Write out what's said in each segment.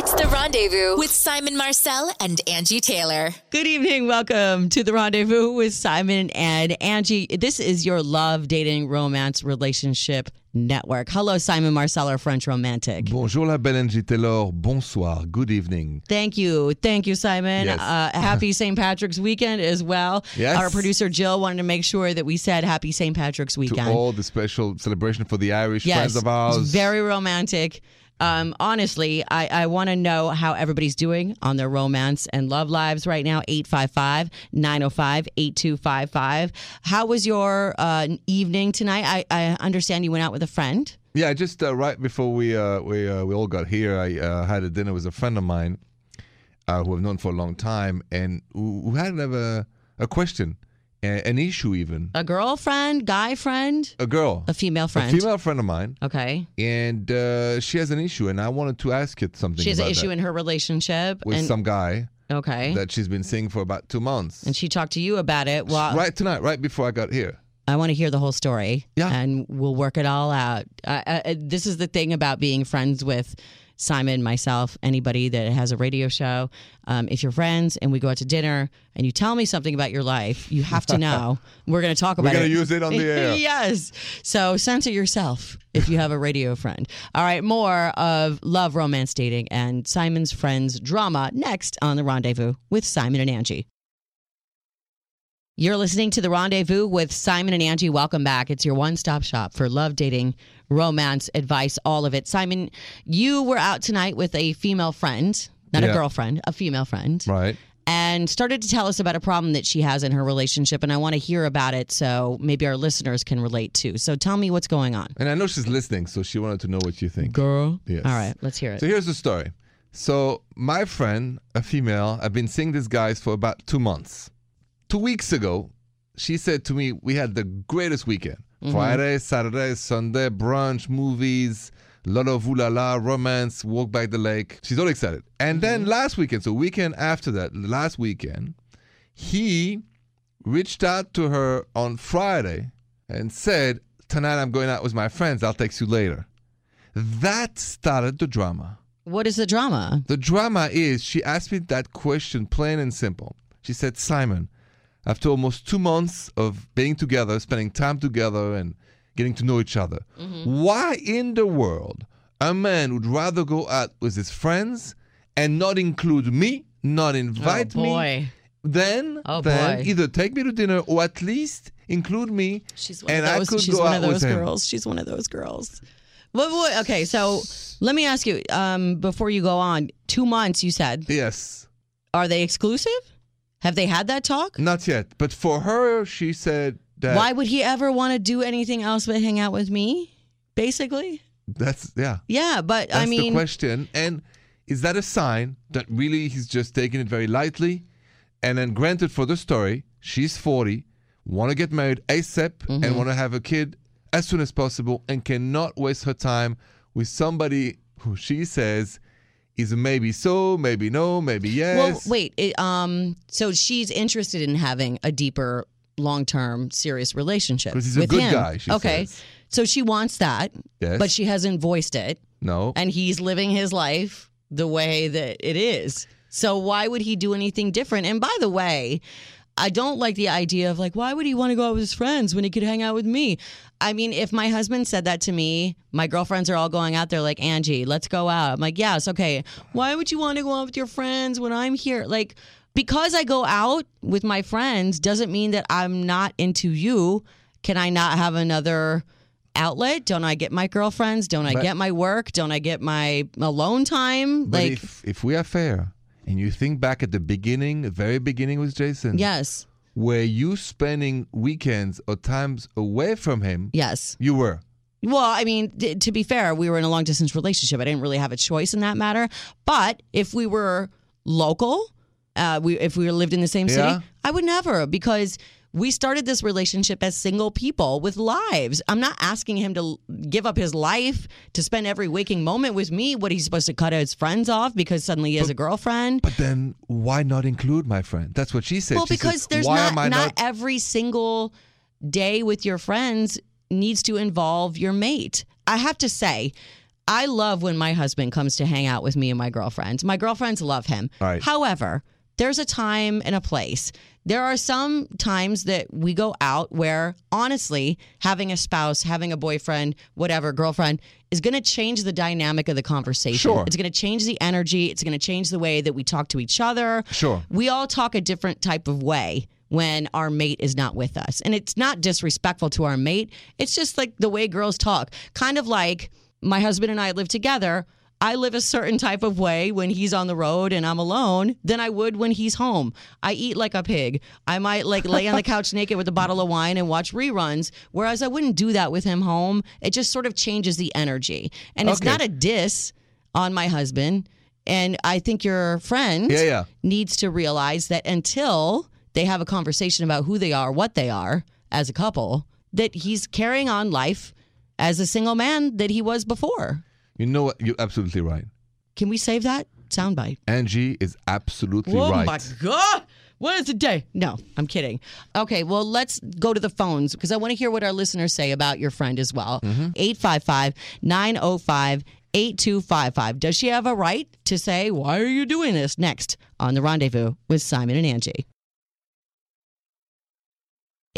It's the rendezvous with Simon Marcel and Angi Taylor. Good evening. Welcome to the rendezvous with Simon and Angi. This is your love, dating, romance, relationship network. Hello, Simon Marcel, our French romantic. Bonjour la belle Angi Taylor. Bonsoir. Good evening. Thank you. Thank you, Simon. Yes. Uh, happy St. Patrick's weekend as well. Yes. Our producer Jill wanted to make sure that we said happy St. Patrick's weekend. To weekend. all the special celebration for the Irish yes. friends of ours. It's very romantic. Um, honestly, I, I want to know how everybody's doing on their romance and love lives right now. 855 905 8255. How was your uh, evening tonight? I, I understand you went out with a friend. yeah, just uh, right before we uh, we uh, we all got here, I uh, had a dinner with a friend of mine uh, who I've known for a long time, and who who had a a question, a- an issue even. A girlfriend, guy friend, A girl, a female friend. a female friend of mine, Okay. and uh, she has an issue, and I wanted to ask you something. She has an about issue that in her relationship. with and, some guy okay. that she's been seeing for about two months. and she talked to you about it. Well, right tonight, right before I got here. I want to hear the whole story. Yeah. And we'll work it all out. Uh, uh, this is the thing about being friends with Simon, myself, anybody that has a radio show. Um, if you're friends and we go out to dinner and you tell me something about your life, you have to know. We're going to talk about it. We're gonna use it on the air. yes. So censor yourself if you have a radio friend. All right. More of love, romance, dating, and Simon's friends drama next on The Rendezvous with Simon and Angi. You're listening to The Rendezvous with Simon and Angi. Welcome back. It's your one stop shop for love, dating, romance, advice, all of it. Simon, you were out tonight with a female friend, not a girlfriend, a female friend, Right. and started to tell us about a problem that she has in her relationship. And I want to hear about it so maybe our listeners can relate too. So tell me what's going on. And I know she's listening, so she wanted to know what you think. Girl. Yes. All right, let's hear it. So here's the story. So my friend, a female, I've been seeing these guys for about two months. Two weeks ago, she said to me, "We had the greatest weekend. Mm-hmm. Friday, Saturday, Sunday, brunch, movies, lot of ooh la la, romance, walk by the lake." She's all excited. And mm-hmm. then last weekend, so weekend after that, last weekend, he reached out to her on Friday and said, "Tonight I'm going out with my friends. I'll text you later." That started the drama. What is the drama? The drama is she asked me that question plain and simple. She said, Simon, after almost two months of being together, spending time together, and getting to know each other, Mm-hmm. why in the world a man would rather go out with his friends and not include me, not invite oh, me, then, Oh, then boy. either take me to dinner or at least include me, She's one and of I those. could she's go one out of those him. girls. She's one of those girls. What, what, okay, so let me ask you. Um, before you go on, two months. You said, Yes. are they exclusive? Have they had that talk? Not yet. But for her, she said that Why would he ever want to do anything else but hang out with me? Basically, that's yeah. yeah. But That's I mean, That's the question. And is that a sign that really he's just taking it very lightly? And then, granted, for the story, she's 40, want to get married ASAP, Mm-hmm. and want to have a kid as soon as possible, and cannot waste her time with somebody who she says is a maybe so, maybe no, maybe yes. well, wait. It, um, so she's interested in having a deeper, long-term, serious relationship 'Cause he's a with good him. guy, she okay, says. so she wants that, Yes. but she hasn't voiced it. No. and he's living his life the way that it is. So why would he do anything different? And by the way, I don't like the idea of like, why would he want to go out with his friends when he could hang out with me? I mean, if my husband said that to me, my girlfriends are all going out there like, Angi, let's go out. I'm like, yes, okay. Why would you want to go out with your friends when I'm here? Like, because I go out with my friends doesn't mean that I'm not into you. Can I not have another outlet? Don't I get my girlfriends? Don't I But- get my work? Don't I get my alone time? but like, if, if we are fair, and you think back at the beginning, the very beginning with Jason, yes, were you spending weekends or times away from him? yes. You were. Well, I mean, to be fair, we were in a long distance relationship. I didn't really have a choice in that matter. But if we were local, uh, we if we lived in the same Yeah. city, I would never because we started this relationship as single people with lives. I'm not asking him to give up his life to spend every waking moment with me. What he's supposed to cut his friends off because suddenly he has a girlfriend. But then why not include my friend? That's what she said. Well, She because says, there's not I not every single day with your friends needs to involve your mate. I have to say, I love when my husband comes to hang out with me and my girlfriends. My girlfriends love him. Right. However, there's a time and a place. There are some times that we go out where, honestly, having a spouse, having a boyfriend, whatever, girlfriend, is going to change the dynamic of the conversation. Sure. It's going to change the energy. It's going to change the way that we talk to each other. Sure. We all talk a different type of way when our mate is not with us. And it's not disrespectful to our mate, it's just like the way girls talk. Kind of like my husband and I live together. I live a certain type of way when he's on the road and I'm alone than I would when he's home. I eat like a pig. I might like lay on the couch naked with a bottle of wine and watch reruns, whereas I wouldn't do that with him home. It just sort of changes the energy. And it's Okay. not a diss on my husband. And I think your friend Yeah, yeah. needs to realize that until they have a conversation about who they are, what they are as a couple, that he's carrying on life as a single man that he was before. You know what? You're absolutely right. Can we save that soundbite? Angi is absolutely Oh right. Oh my god! What is the day? No, I'm kidding. Okay, well, let's go to the phones because I want to hear what our listeners say about your friend as well. Mm-hmm. 855 905 8255. Does she have a right to say, Why are you doing this? Next on The Rendezvous with Simon and Angi.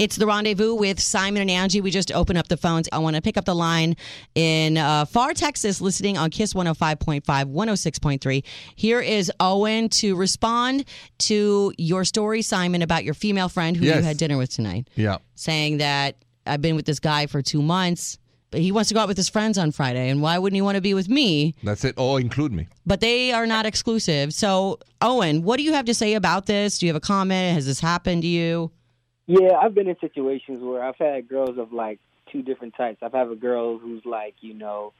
It's the rendezvous with Simon and Angi. We just open up the phones. I want to pick up the line in uh, Pharr, Texas, listening on Kiss 105.5, 106.3. Here is Owen to respond to your story, Simon, about your female friend who you had dinner with tonight, Yeah. saying that I've been with this guy for two months, but he wants to go out with his friends on Friday. And why wouldn't he want to be with me? That's it. Or include me. But they are not exclusive. So, Owen, what do you have to say about this? Do you have a comment? Has this happened to you? Yeah, I've been in situations where I've had girls of like two different types. I've had a girl who's like, you know,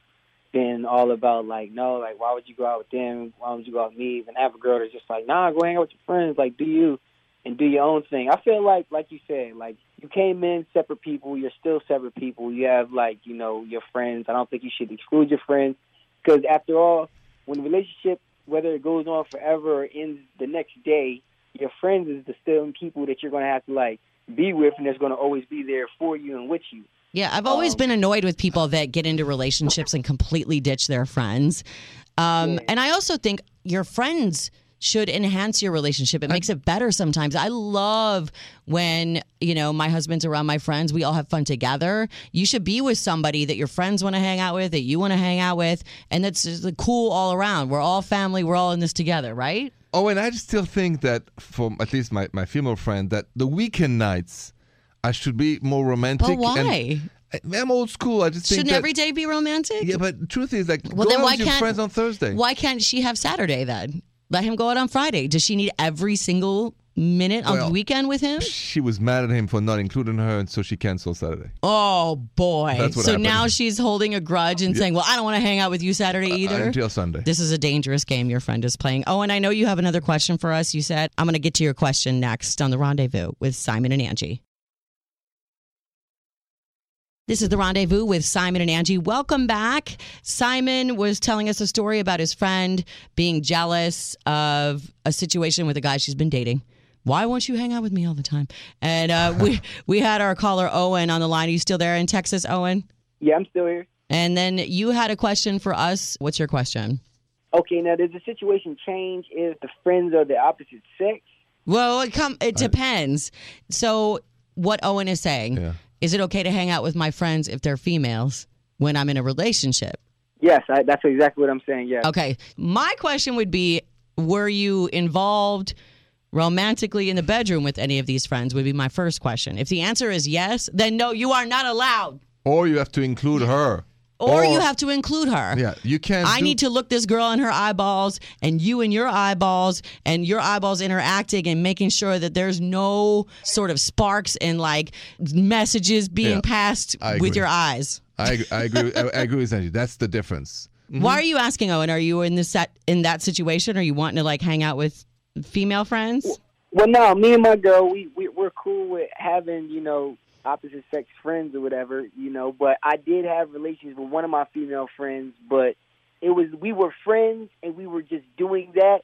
been all about like, no, like why would you go out with them? Why would you go out with me? And I have a girl that's just like, nah, go hang out with your friends, like do you and do your own thing. I feel like, like you said, like you came in separate people, you're still separate people. You have like, you know, your friends. I don't think you should exclude your friends because after all, when the relationship, whether it goes on forever or ends the next day, your friends is the still people that you're going to have to like be with and that's going to always be there for you and with you. Yeah, I've always Um, been annoyed with people that get into relationships and completely ditch their friends. Um, Yeah. And I also think your friends should enhance your relationship. It makes it better sometimes. I love when, you know, my husband's around my friends. We all have fun together. You should be with somebody that your friends want to hang out with, that you want to hang out with, and that's just cool all around. We're all family. We're all in this together, right? Oh, and I still think that, for at least my, my female friend, that the weekend nights, I should be more romantic. But why? And I'm old school. I just think Shouldn't that, every day be romantic? Yeah, but the truth is, like, Well, go then why with your can't- friends on Thursday. Why can't she have Saturday then? Let him go out on Friday. Does she need every single minute on the weekend with him? She was mad at him for not including her, and so she canceled Saturday. Oh boy! So happened. now she's holding a grudge and saying, "Well, I don't want to hang out with you Saturday uh, either." Until Sunday. this is a dangerous game your friend is playing. Oh, and I know you have another question for us. You said I'm going to get to your question next on the rendezvous with Simon and Angi. This is the rendezvous with Simon and Angi. Welcome back. Simon was telling us a story about his friend being jealous of a situation with a guy she's been dating. Why won't you hang out with me all the time? And uh, we we had our caller Owen on the line. Are you still there in Texas, Owen? Yeah, I'm still here. And then you had a question for us. What's your question? Okay, now does the situation change if the friends are the opposite sex? Well, it come it depends. So what Owen is saying Yeah. Is it okay to hang out with my friends if they're females when I'm in a relationship? Yes, I, that's exactly what I'm saying. Yeah. Okay. My question would be were you involved romantically in the bedroom with any of these friends would be my first question. If the answer is yes, then no, you are not allowed. Or you have to include her. Or, you have to include her. Yeah, you can't. I do- need to look this girl in her eyeballs and you in your eyeballs and your eyeballs interacting and making sure that there's no sort of sparks and like messages being Yeah, passed with your eyes. I, I agree. I, I agree with Angi. That's the difference. Why are you asking Owen? Are you in this set in that situation? Are you wanting to like hang out with female friends? Well, no, me and my girl, we, we we're cool with having you know opposite sex friends or whatever, you know. But I did have relations with one of my female friends, but it was we were friends and we were just doing that,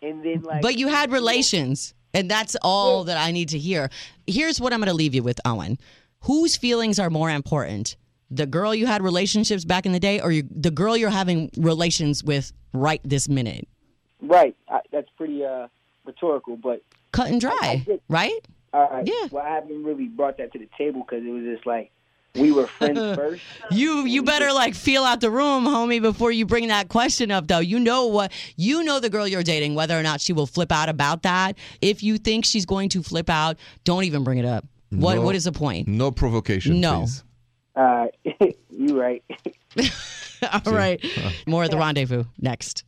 and then like. But you had relations, and that's all that I need to hear. Here's what I'm going to leave you with, Owen. Whose feelings are more important, the girl you had relationships back in the day, or you, the girl you're having relations with right this minute? Right. I, that's pretty uh, rhetorical, but Cut and dry, right? All right. Yeah. Well, I haven't really brought that to the table because it was just like we were friends first. You you better like feel out the room, homie, before you bring that question up. Though you know what you know the girl you're dating, whether or not she will flip out about that. If you think she's going to flip out, don't even bring it up. What No. what is the point? No provocation, No. please. Uh, you right. All right, more of the rendezvous next.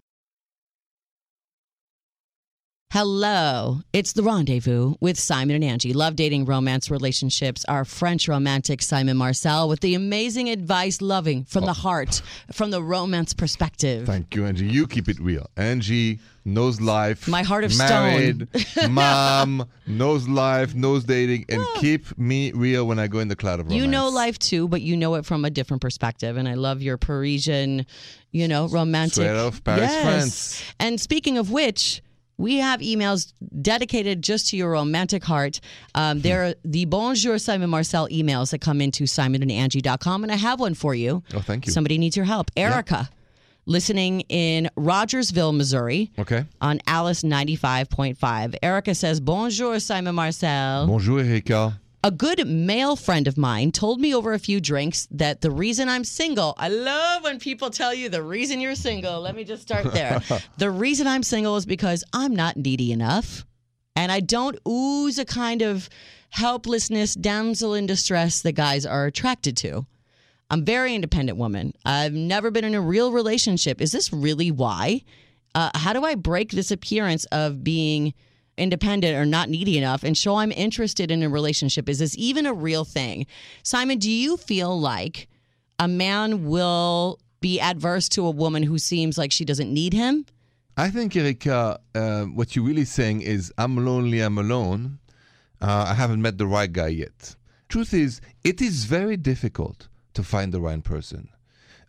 Hello, it's the rendezvous with Simon and Angi. Love dating, romance, relationships. Our French romantic Simon Marcel with the amazing advice, loving from the oh. heart, from the romance perspective. Thank you, Angi. You keep it real. Angi knows life. My heart of married, mom, knows life, knows dating, and keep me real when I go in the cloud of romance. You know life too, but you know it from a different perspective. And I love your Parisian, you know, romantic. Straight off Paris, yes. France. And speaking of which, we have emails dedicated just to your romantic heart. Um, they're the Bonjour Simon Marcel emails that come into simonandangie.com. And I have one for you. Oh, thank you. Somebody needs your help. Erica, listening in Rogersville, Missouri. Okay. On Alice 95.5. Erica says, Bonjour, Simon Marcel. Bonjour, Erika. A good male friend of mine told me over a few drinks that the reason I'm single, I love when people tell you the reason you're single. Let me just start there. the reason I'm single is because I'm not needy enough and I don't ooze a kind of helplessness, damsel in distress that guys are attracted to. I'm a very independent woman. I've never been in a real relationship. Is this really why? Uh, how do I break this appearance of being independent or not needy enough and show I'm interested in a relationship? Is this even a real thing? Simon, do you feel like a man will be adverse to a woman who seems like she doesn't need him? I think, Erika, uh, what you're really saying is, I'm lonely, I'm alone. Uh, I haven't met the right guy yet. Truth is, it is very difficult to find the right person.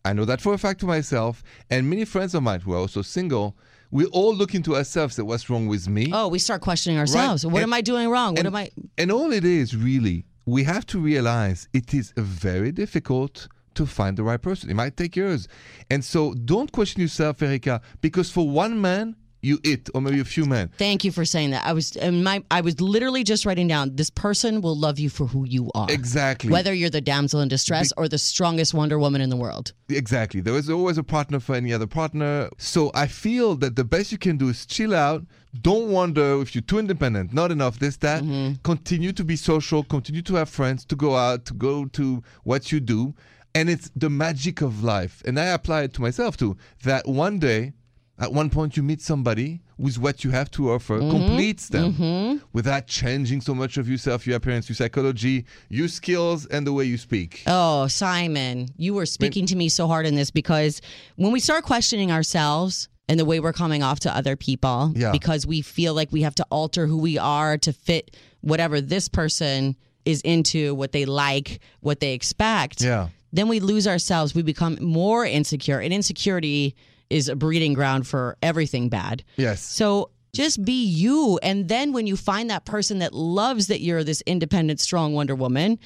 I know that for a fact to myself, and many friends of mine who are also single, we all look into ourselves at what's wrong with me. Oh, we start questioning ourselves. What And- am I doing wrong? What and, am I? And all it is really, we have to realize it is very difficult to find the right person. It might take years. And so don't question yourself, Erika, because for one man, you it, or maybe a few men. Thank you for saying that. I was in my I was literally just writing down this person will love you for who you are. Exactly. Whether you're the damsel in distress or the strongest Wonder Woman in the world. Exactly. There is always a partner for any other partner. So I feel that the best you can do is chill out. Don't wonder if you're too independent, not enough, this, that. Mm-hmm. Continue to be social, continue to have friends, to go out, to go to what you do. And it's the magic of life. And I apply it to myself too. That one day, at one point, you meet somebody with what you have to offer, Mm-hmm. completes them without changing so much of yourself, your appearance, your psychology, your skills, and the way you speak. Oh, Simon, you were speaking to me so hard in this because when we start questioning ourselves and the way we're coming off to other people, Yeah. because we feel like we have to alter who we are to fit whatever this person is into, what they like, what they expect. Yeah. Then we lose ourselves. We become more insecure, and insecurity is a breeding ground for everything bad. Yes. So just be you. And then when you find that person that loves that you're this independent, strong Wonder Woman,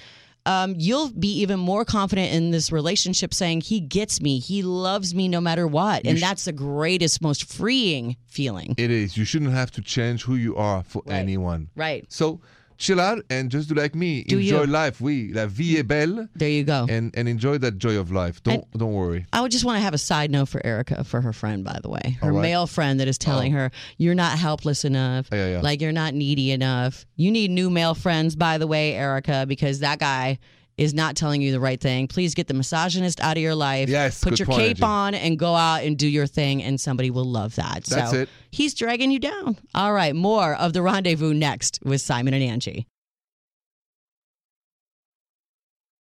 um, you'll be even more confident in this relationship saying, He gets me. He loves me no matter what. And that's the greatest, most freeing feeling. It is. You shouldn't have to change who you are for Right. anyone. Right. So chill out and just do like me. Do enjoy you. life. Oui, la vie est belle. There you go. And and enjoy that joy of life. Don't don't worry. I would just want to have a side note for Erica, for her friend, by the way. Her right. male friend that is oh. telling her, You're not helpless enough. Yeah, yeah. Like, you're not needy enough. You need new male friends, by the way, Erica, because that guy is not telling you the right thing. Please get the misogynist out of your life. Yes, Put your point, cape Angi. on and go out and do your thing, and somebody will love that. That's so it. he's dragging you down. All right, more of the rendezvous next with Simon and Angi.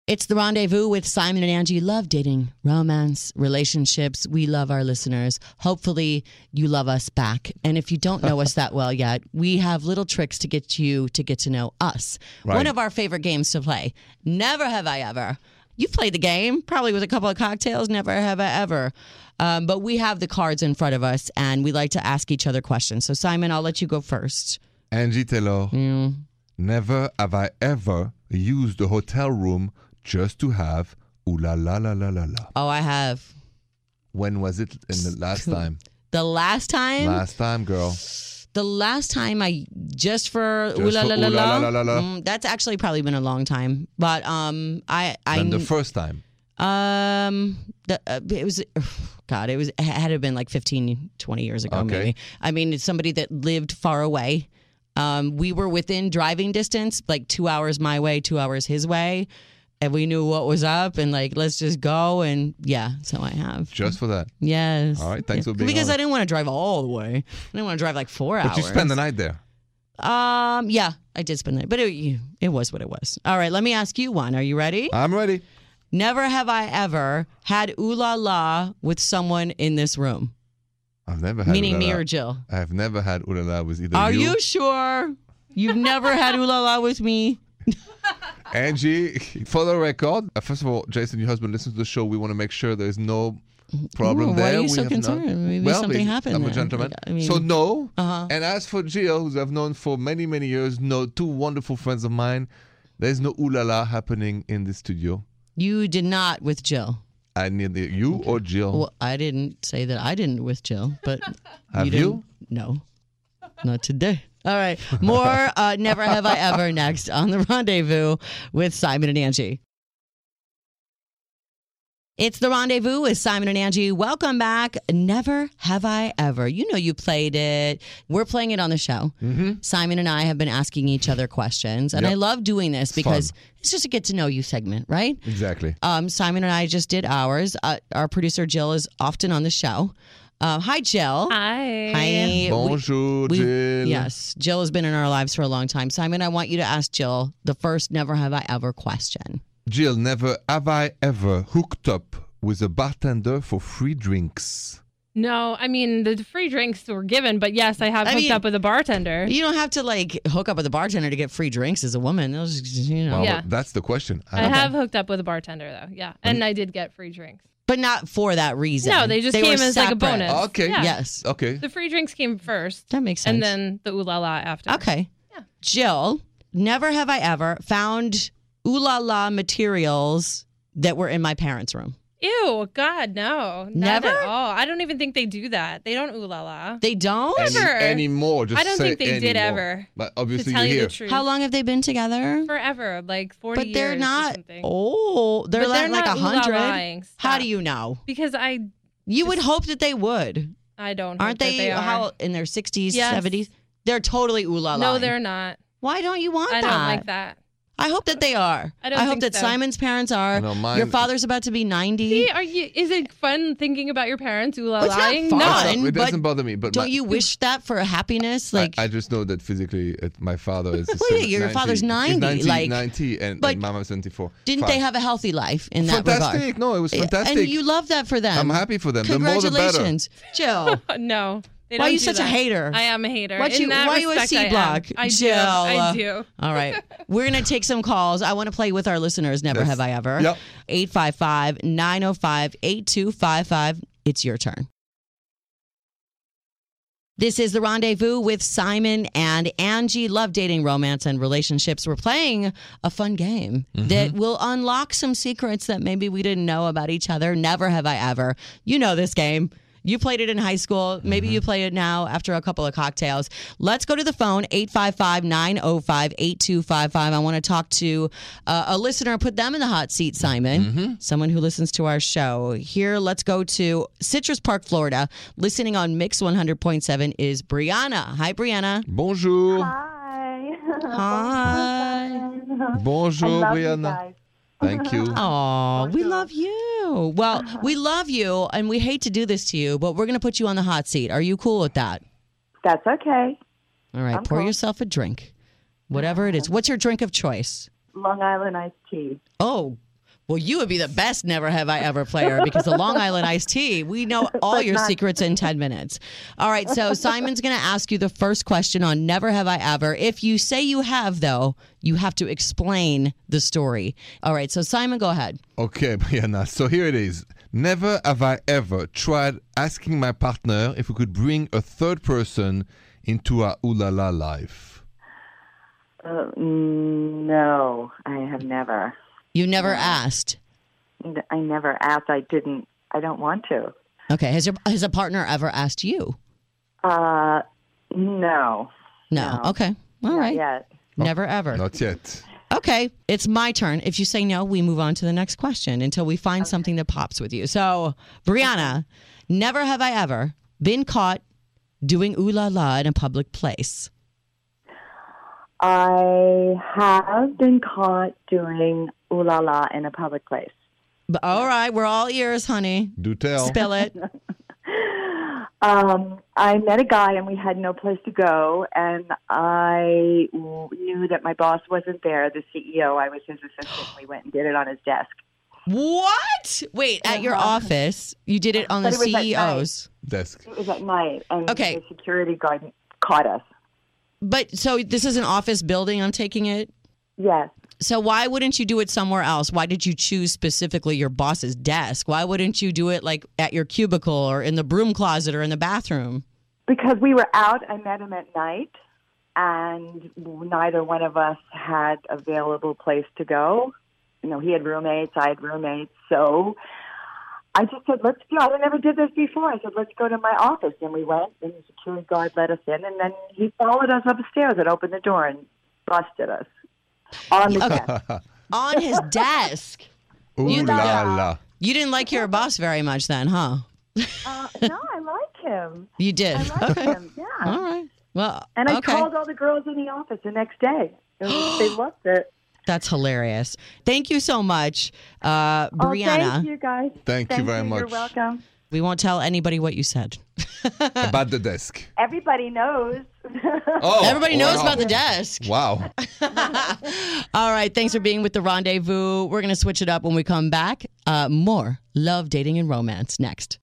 It's the rendezvous with Simon and Angi. Love dating, romance, relationships. We love our listeners. Hopefully, you love us back. And if you don't know us that well yet, we have little tricks to get you to get to know us. Right. One of our favorite games to play. Never have I ever. You've played the game, probably with a couple of cocktails. Never have I ever. Um, but we have the cards in front of us, and we like to ask each other questions. So, Simon, I'll let you go first. Angi Taylor. Never have I ever used a hotel room just to have ooh la la la la la la. Oh, I have. When was it in the last time? The last time, Last time, girl. the last time I just for Just ooh la for la la ooh la la, la la la. mm, that's actually probably been a long time. But um, I I And the first time. Um, the, uh, it was, God, it was, it had to have been like 15, 20 years ago, Okay. maybe. I mean, it's somebody that lived far away. Um, we were within driving distance, like two hours my way, two hours his way. And we knew what was up and like, let's just go. And yeah, so I have. Just for that. Yes. All right, thanks Yeah. for being Because I didn't want to drive all the way. I didn't want to drive like four But hours. you spent the night there. Um, yeah, I did spend the night, but it, it was what it was. All right, let me ask you one. Are you ready? I'm ready. Never have I ever had ooh la la with someone in this room, I've never had meaning me or Jill. I've never had ooh la la with either Are you, you sure? You've never had ooh la la with me? Angi. For the record, uh, first of all, Jason, your husband listens to the show. We want to make sure there's no problem Ooh, there. why are you We so have not- concerned? Maybe well, something happened I'm a gentleman. I mean- so no. Uh-huh. And as for Jill, who I've known for many, many years, no, two wonderful friends of mine. There's no ooh la la happening in the studio. You did not with Jill. I neither you or Jill. Well, I didn't say that I didn't with Jill, but Have you? You? No, not today. All right, more uh, never have I ever next on the rendezvous with Simon and Angi. It's the rendezvous with Simon and Angi. Welcome back. Never have I ever. You know you played it. We're playing it on the show. Mm-hmm. Simon and I have been asking each other questions, and Yep. I love doing this because it's just a get to know you segment, right? Exactly. Um, Simon and I just did ours. Uh, our producer Jill is often on the show. Uh, hi, Jill. Hi. Hi. Bonjour, we- Jill. Yes, Jill has been in our lives for a long time. Simon, I want you to ask Jill the first never have I ever question. Jill, never have I ever hooked up with a bartender for free drinks. No, I mean the free drinks were given, but yes, I have I hooked mean- up with a bartender. You don't have to like hook up with a bartender to get free drinks as a woman. Those, you know, Well, Yeah. that's the question. I don't- have hooked up with a bartender though, yeah, and I did get free drinks. But not for that reason. No, they just were came as like a separate. bonus. Okay. Yeah. Yes, Okay. The free drinks came first, that makes sense. and then the ooh la la after. Okay. Yeah. Jill, never have I ever found ooh la la materials that were in my parents' room. Ew, God, no, not Never? at all. I don't even think they do that. They don't ooh la la. They don't? Any, Never. anymore. Just I don't say think they did anymore. ever. But To obviously tell you're you here. the truth, How long have they been together? Forever, like forty but they're or not something. old. They're, But like, they're like not a hundred. ooh-la-laing. How Stop. do you know? Because I, You would hope that they would. I don't. Aren't hope that they, they are. how in their sixties, Yes. seventies? They're totally ooh la la. No, they're not. Why don't you want I that? don't like that. I hope that they are. I don't hope think that so. Simon's parents are. No, mine- Your father's about to be ninety. See, are you? Is it fun thinking about your parents ooh la It's not lying? fun. No, It's not- Fine, it doesn't bother me. But Don't my, you wish that for a happiness? Like I, I just know that physically, it, my father is. Well, yeah, your father's 90, He's 90, like- 90 and, but and mama's 74. didn't Fine. they have a healthy life in that fantastic? regard? No, it was fantastic. And you love that for them. I'm happy for them. The more the better. Congratulations, Jill. no. They Why are you do such a hater? I am a hater. What In you- that why you a respect, I am. C-block? I do. Jill. I do. All right. We're going to take some calls. I want to play with our listeners. Never Yes. have I ever. Yep. 855 905 8255. It's your turn. This is the rendezvous with Simon and Angi. Love dating, romance, and relationships. We're playing a fun game mm-hmm. that will unlock some secrets that maybe we didn't know about each other. Never have I ever. You know this game. You played it in high school. Maybe you play it now after a couple of cocktails. Let's go to the phone 855 905 8255. I want to talk to uh, a listener, put them in the hot seat, Simon. Someone who listens to our show. Here, let's go to Citrus Park, Florida. Listening on Mix 100.7 is Brianna. Hi, Brianna. Bonjour. Hi. Hi. Bonjour, I you Brianna. Guys. Thank you. Oh, we love you. Well, uh-huh. we love you, and we hate to do this to you, but we're going to put you on the hot seat. Are you cool with that? That's okay. All right, I'm pour cool. yourself a drink, whatever it is. Uh-huh. What's your drink of choice? Long Island iced tea. Oh, well, you would be the best never have I ever player because the Long Island iced tea, we know all your secrets in 10 minutes. All right, so Simon's going to ask you the first question on never have I ever. If you say you have, though, you have to explain the story. All right, so Simon, go ahead. Okay, Brianna. So here it is. Never have I ever tried asking my partner if we could bring a third person into our ooh la la life. Uh, no, I have never. You never asked. I never asked. I didn't. I don't want to. Okay. Has your has a partner ever asked you? Uh, no. No. No. Okay. All not right. yet. Never ever. Not yet. Okay, it's my turn. If you say no, we move on to the next question until we find something that pops with you. So, Brianna, never have I ever been caught doing ooh la la in a public place. I have been caught doing ooh la la in a public place. But all right, we're all ears, honey. Do tell. Spill it. Um, I met a guy and we had no place to go, and I w- knew that my boss wasn't there, the CEO. I was his assistant. We went and did it on his desk. What? Wait, at your Uh-huh. office, you did it on the it was at night. CEO's. Desk. It was at night, and Okay. the security guard caught us. But so this is an office building. I'm taking it. Yes. So why wouldn't you do it somewhere else? Why did you choose specifically your boss's desk? Why wouldn't you do it like at your cubicle or in the broom closet or in the bathroom? Because we were out, I met him at night, and neither one of us had available place to go. You know, he had roommates, I had roommates, so I just said, "Let's go." I never did this before. I said, "Let's go to my office," and we went. And the security guard let us in, and then he followed us upstairs and opened the door and busted us on the desk. On his desk. Ooh You- la la. You didn't like your boss very much then, huh? Uh, no, I like him. You did. I like okay. him. Yeah. All right. Well, And I okay. called all the girls in the office the next day. And they loved it. That's hilarious. Thank you so much, uh, Oh, Brianna. thank you guys. Thank you very much. You're welcome. We won't tell anybody what you said. About the desk. Everybody knows. Oh, Everybody knows wow. about the desk. Wow. All right. Thanks for being with the rendezvous. We're going to switch it up when we come back. Uh, more love, dating, and romance next.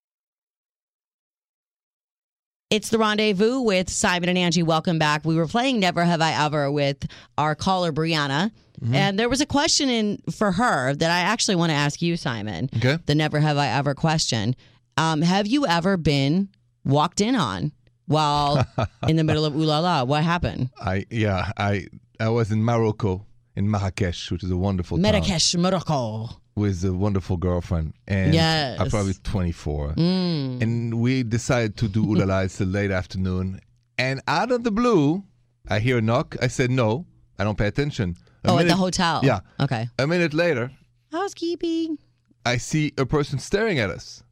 It's the rendezvous with Simon and Angi. Welcome back. We were playing Never Have I Ever with our caller, Brianna. And there was a question in for her that I actually want to ask you, Simon. Okay. The Never Have I Ever question. Um, have you ever been walked in on while in the middle of ooh la la? What happened? I yeah, I I was in Morocco, in Marrakesh, which is a wonderful town, Marrakesh, Morocco. with a wonderful girlfriend. And Yes. I'm probably 24. Mm. And we decided to do Ooh La La. It's a late afternoon. And out of the blue, I hear a knock. I said no. I don't pay attention. A Oh, at the hotel. Yeah. Okay. A minute later, Housekeeping. I see a person staring at us.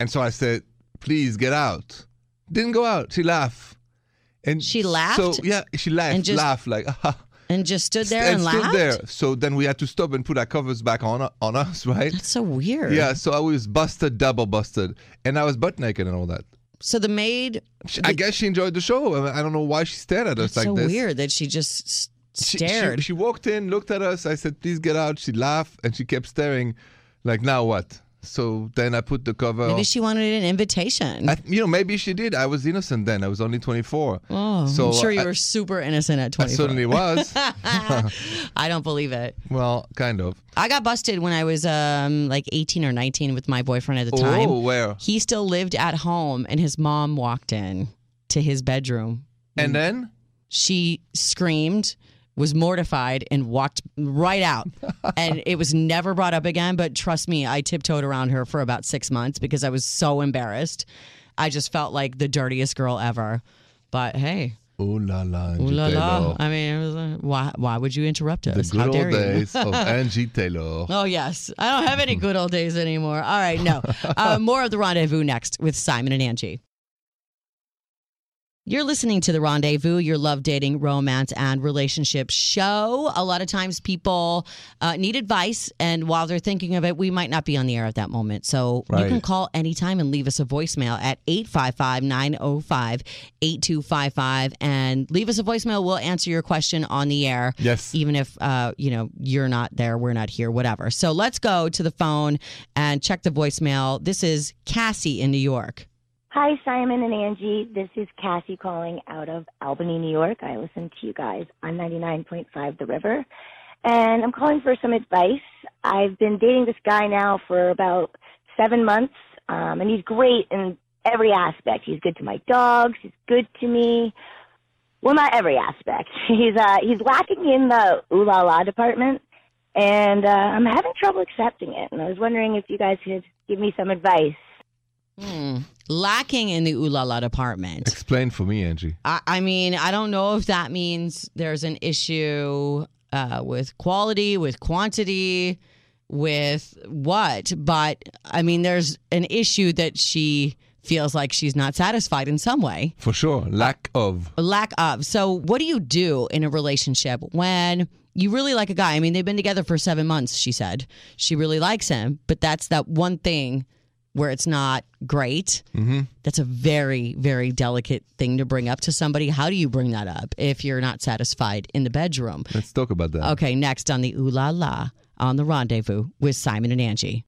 And so I said, please get out. Didn't go out. She laughed. And She So, laughed? yeah, she laughed. And just- laughed like, ah. And just stood there and and, stood there. So then we had to stop and put our covers back on on us, right? That's so weird. Yeah, so I was busted, double busted, and I was butt naked and all that. So the maid. She, I guess she enjoyed the show. I, don't know why she stared at us like so this. weird that she just s- She- stared. She, she walked in, looked at us. I said, "Please get out." She laughed and she kept staring, like, "Now what?" So then I put the cover. Maybe she wanted an invitation. I, you know, maybe she did. I was innocent then. I was only 24. oh, so I'm sure you I- were super innocent at I 24. certainly was. I don't believe it. well, kind of. I got busted when I was um like 18 or 19 with my boyfriend at the time. Oh, where? He still lived at home, and his mom walked in to his bedroom. And then? She screamed, was mortified, and walked right out. and it was never brought up again. But trust me, I tiptoed around her for about six months because I was so embarrassed. I just felt like the dirtiest girl ever. But hey, Ooh la la, ooh Angi la la. Taylor. I mean, it was, why, why would you interrupt The us? good How old dare you? days of Angi Taylor. Oh, yes. I don't have any good old days anymore. All right, no. Uh, more of the rendezvous next with Simon and Angi. You're listening to The Rendezvous, your love, dating, romance, and relationship show. A lot of times people uh, need advice, and while they're thinking of it, we might not be on the air at that moment. So you can call anytime and leave us a voicemail at 855 905 8255 and leave us a voicemail. We'll answer your question on the air Yes. even if uh, you know you're not there, we're not here, whatever. So let's go to the phone and check the voicemail. This is Cassie in New York. Hi, Simon and Angi. This is Cassie calling out of Albany, New York. I listen to you guys on 99.5 The River. And I'm calling for some advice. I've been dating this guy now for about seven months, um, and he's great in every aspect. He's good to my dogs. He's good to me. Well, not every aspect. He's uh, he's lacking in the ooh la la department, and uh, I'm having trouble accepting it. And I was wondering if you guys could give me some advice. Hmm. Lacking in the ooh la la department. Explain for me, Angi. I, I mean, I don't know if that means there's an issue uh, with quality, with quantity, with what, but I mean, there's an issue that she feels like she's not satisfied in some way. For sure. Lack of. Lack of. So, what do you do in a relationship when you really like a guy? I mean, they've been together for seven months, she said. She really likes him, but that's that one thing where it's not great. hmm That's a very, very delicate thing to bring up to somebody. How do you bring that up if you're not satisfied in the bedroom? Let's talk about that. Okay, next on the Ooh La La on the Rendezvous with Simon and Angi.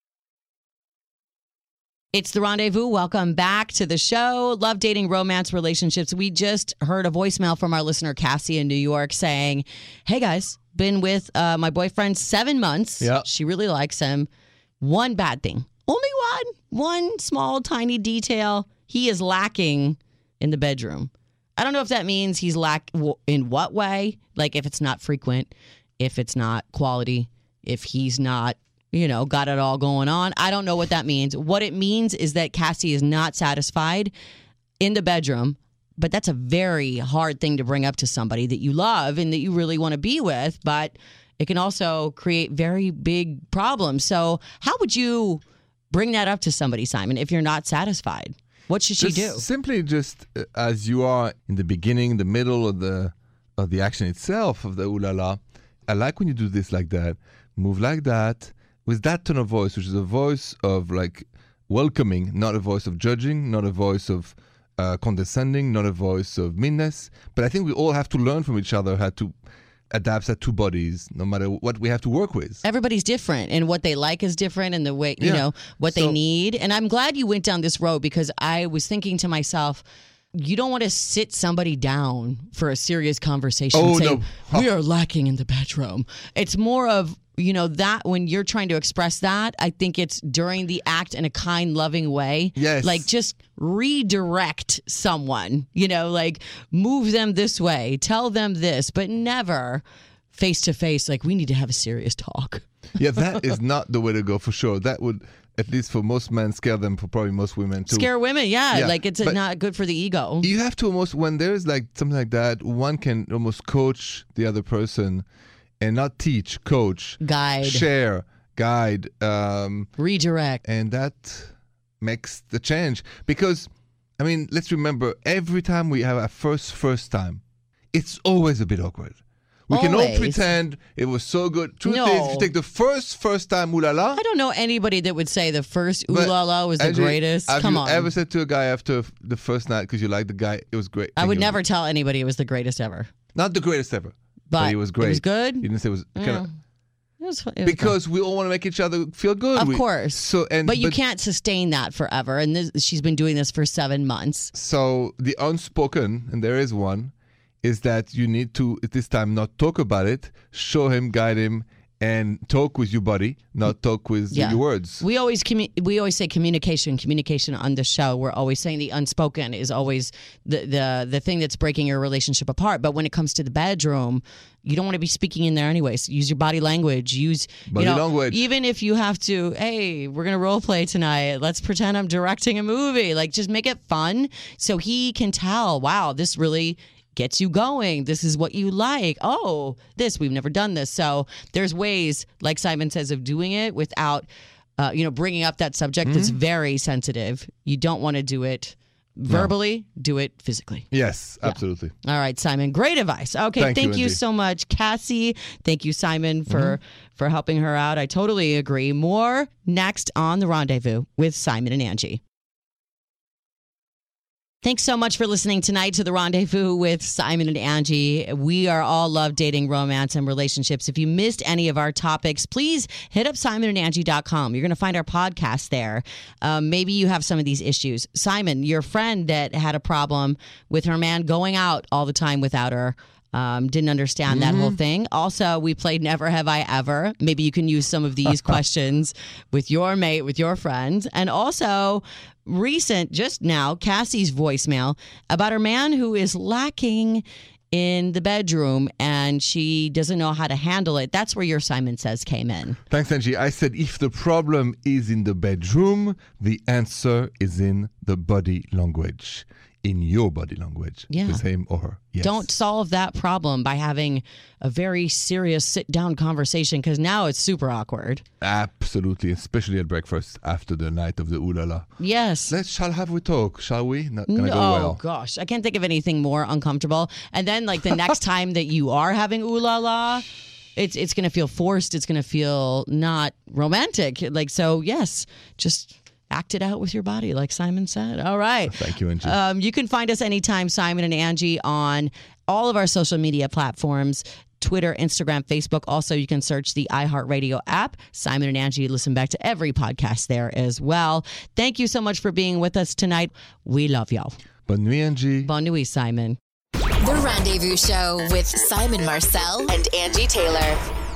It's the Rendezvous. Welcome back to the show. Love dating, romance, relationships. We just heard a voicemail from our listener, Cassie in New York, saying, Hey guys, been with uh, my boyfriend seven months. Yeah. She really likes him. One bad thing, only one, one small, tiny detail. He is lacking in the bedroom. I don't know if that means he's lack in what way, like if it's not frequent, if it's not quality, if he's not, you know, got it all going on. I don't know what that means. What it means is that Cassie is not satisfied in the bedroom, but that's a very hard thing to bring up to somebody that you love and that you really want to be with, but it can also create very big problems. So, how would you bring that up to somebody, Simon, if you're not satisfied? What should she Just do? Simply just uh, as you are in the beginning, the middle of the of the action itself of the ooh la la. I like when you do this like that. Move like that with that tone of voice, which is a voice of like welcoming, not a voice of judging, not a voice of uh, condescending, not a voice of meanness. But I think we all have to learn from each other how to adapt our two bodies, no matter what we have to work with. everybody's different and what they like is different and the way you Yeah. know what they need and i'm glad you went down this road because i was thinking to myself you don't want to sit somebody down for a serious conversation Oh, and say no. we are lacking in the bedroom it's more of you know that when you're trying to express that i think it's during the act in a kind loving way Yes. like just redirect someone you know like move them this way tell them this but never face to face like we need to have a serious talk yeah, that is not the way to go for sure. That would, at least for most men, scare them. For probably most women too. scare women yeah, Yeah, like it's but- not good for the ego. you have to almost when there's like something like that one can almost coach the other person and not teach coach guide. share guide um, redirect. and that makes the change. Because i mean let's remember every time we have our first first time it's always a bit awkward we can all pretend it was so good. Truth is if No. you take the first first time ooh la la i don't know anybody that would say the first ooh but la la was the greatest. have come you on. ever said to a guy after the first night because you liked the guy it was great? I would never tell anybody it was the greatest ever. Not the greatest ever but it was great it was good? You didn't say it was Yeah. kinda, mm. It was, it was because we all want to make each other feel good. Of We- course. So and but you can't sustain that forever and this, she's been doing this for seven months. So the unspoken, and there is one, is that you need to at this time not talk about it, show him, guide him, and talk with your body, not talk with Yeah. your words. We always commu- we always say communication, communication on the show. We're always saying the unspoken is always the the the thing that's breaking your relationship apart. But when it comes to the bedroom, you don't want to be speaking in there anyways. Use your body language. Use Body you know, language. Even if you have to, hey, we're gonna role play tonight. Let's pretend I'm directing a movie. Like just make it fun so he can tell. Wow, this really gets you going. This is what you like. Oh, this we've never done this. So there's ways, like Simon says, of doing it without, uh, you know, bringing up that subject that's Mm-hmm. very sensitive. You don't want to do it verbally. Do it physically. Yes, absolutely. All right, Simon. Great advice. Okay, Thank thank, you, you, so much, Cassie. Thank you, Simon, for for helping her out. I totally agree. More next on the Rendezvous with Simon and Angi. Thanks so much for listening tonight to the Rendezvous with Simon and Angi. We are all love dating, romance, and relationships. If you missed any of our topics, please hit up simonandangie.com. You're going to find our podcast there. Um, maybe you have some of these issues. Simon, your friend that had a problem with her man going out all the time without her. Um, didn't understand that whole thing. Also, we played Never Have I Ever. Maybe you can use some of these questions with your mate, with your friends. And also, recent, just now, Cassie's voicemail about her man who is lacking in the bedroom and she doesn't know how to handle it. That's where your Simon Says came in. Thanks, Angi. I said if the problem is in the bedroom, the answer is in the body language. In your body language. Yeah. With him or her. Yes. Don't solve that problem by having a very serious sit down conversation because now it's super awkward. Absolutely, especially at breakfast after the night of the ooh la la. Yes. Let's shall have we talk, shall we? Not gonna No, go well. Oh, gosh, I can't think of anything more uncomfortable. And then, like the next time that you are having ooh la la, it's it's gonna feel forced. It's gonna feel not romantic. Like so, yes, just act it out with your body, like Simon said. All right. Thank you, Angi. Um, you can find us anytime, Simon and Angi, on all of our social media platforms. Twitter, Instagram, Facebook. Also, you can search the iHeartRadio app. Simon and Angi listen back to every podcast there as well. Thank you so much for being with us tonight. We love y'all. Bonne nuit, Angi. Bon nuit, Simon. The Rendezvous Show with Simon Marcel and Angi Taylor.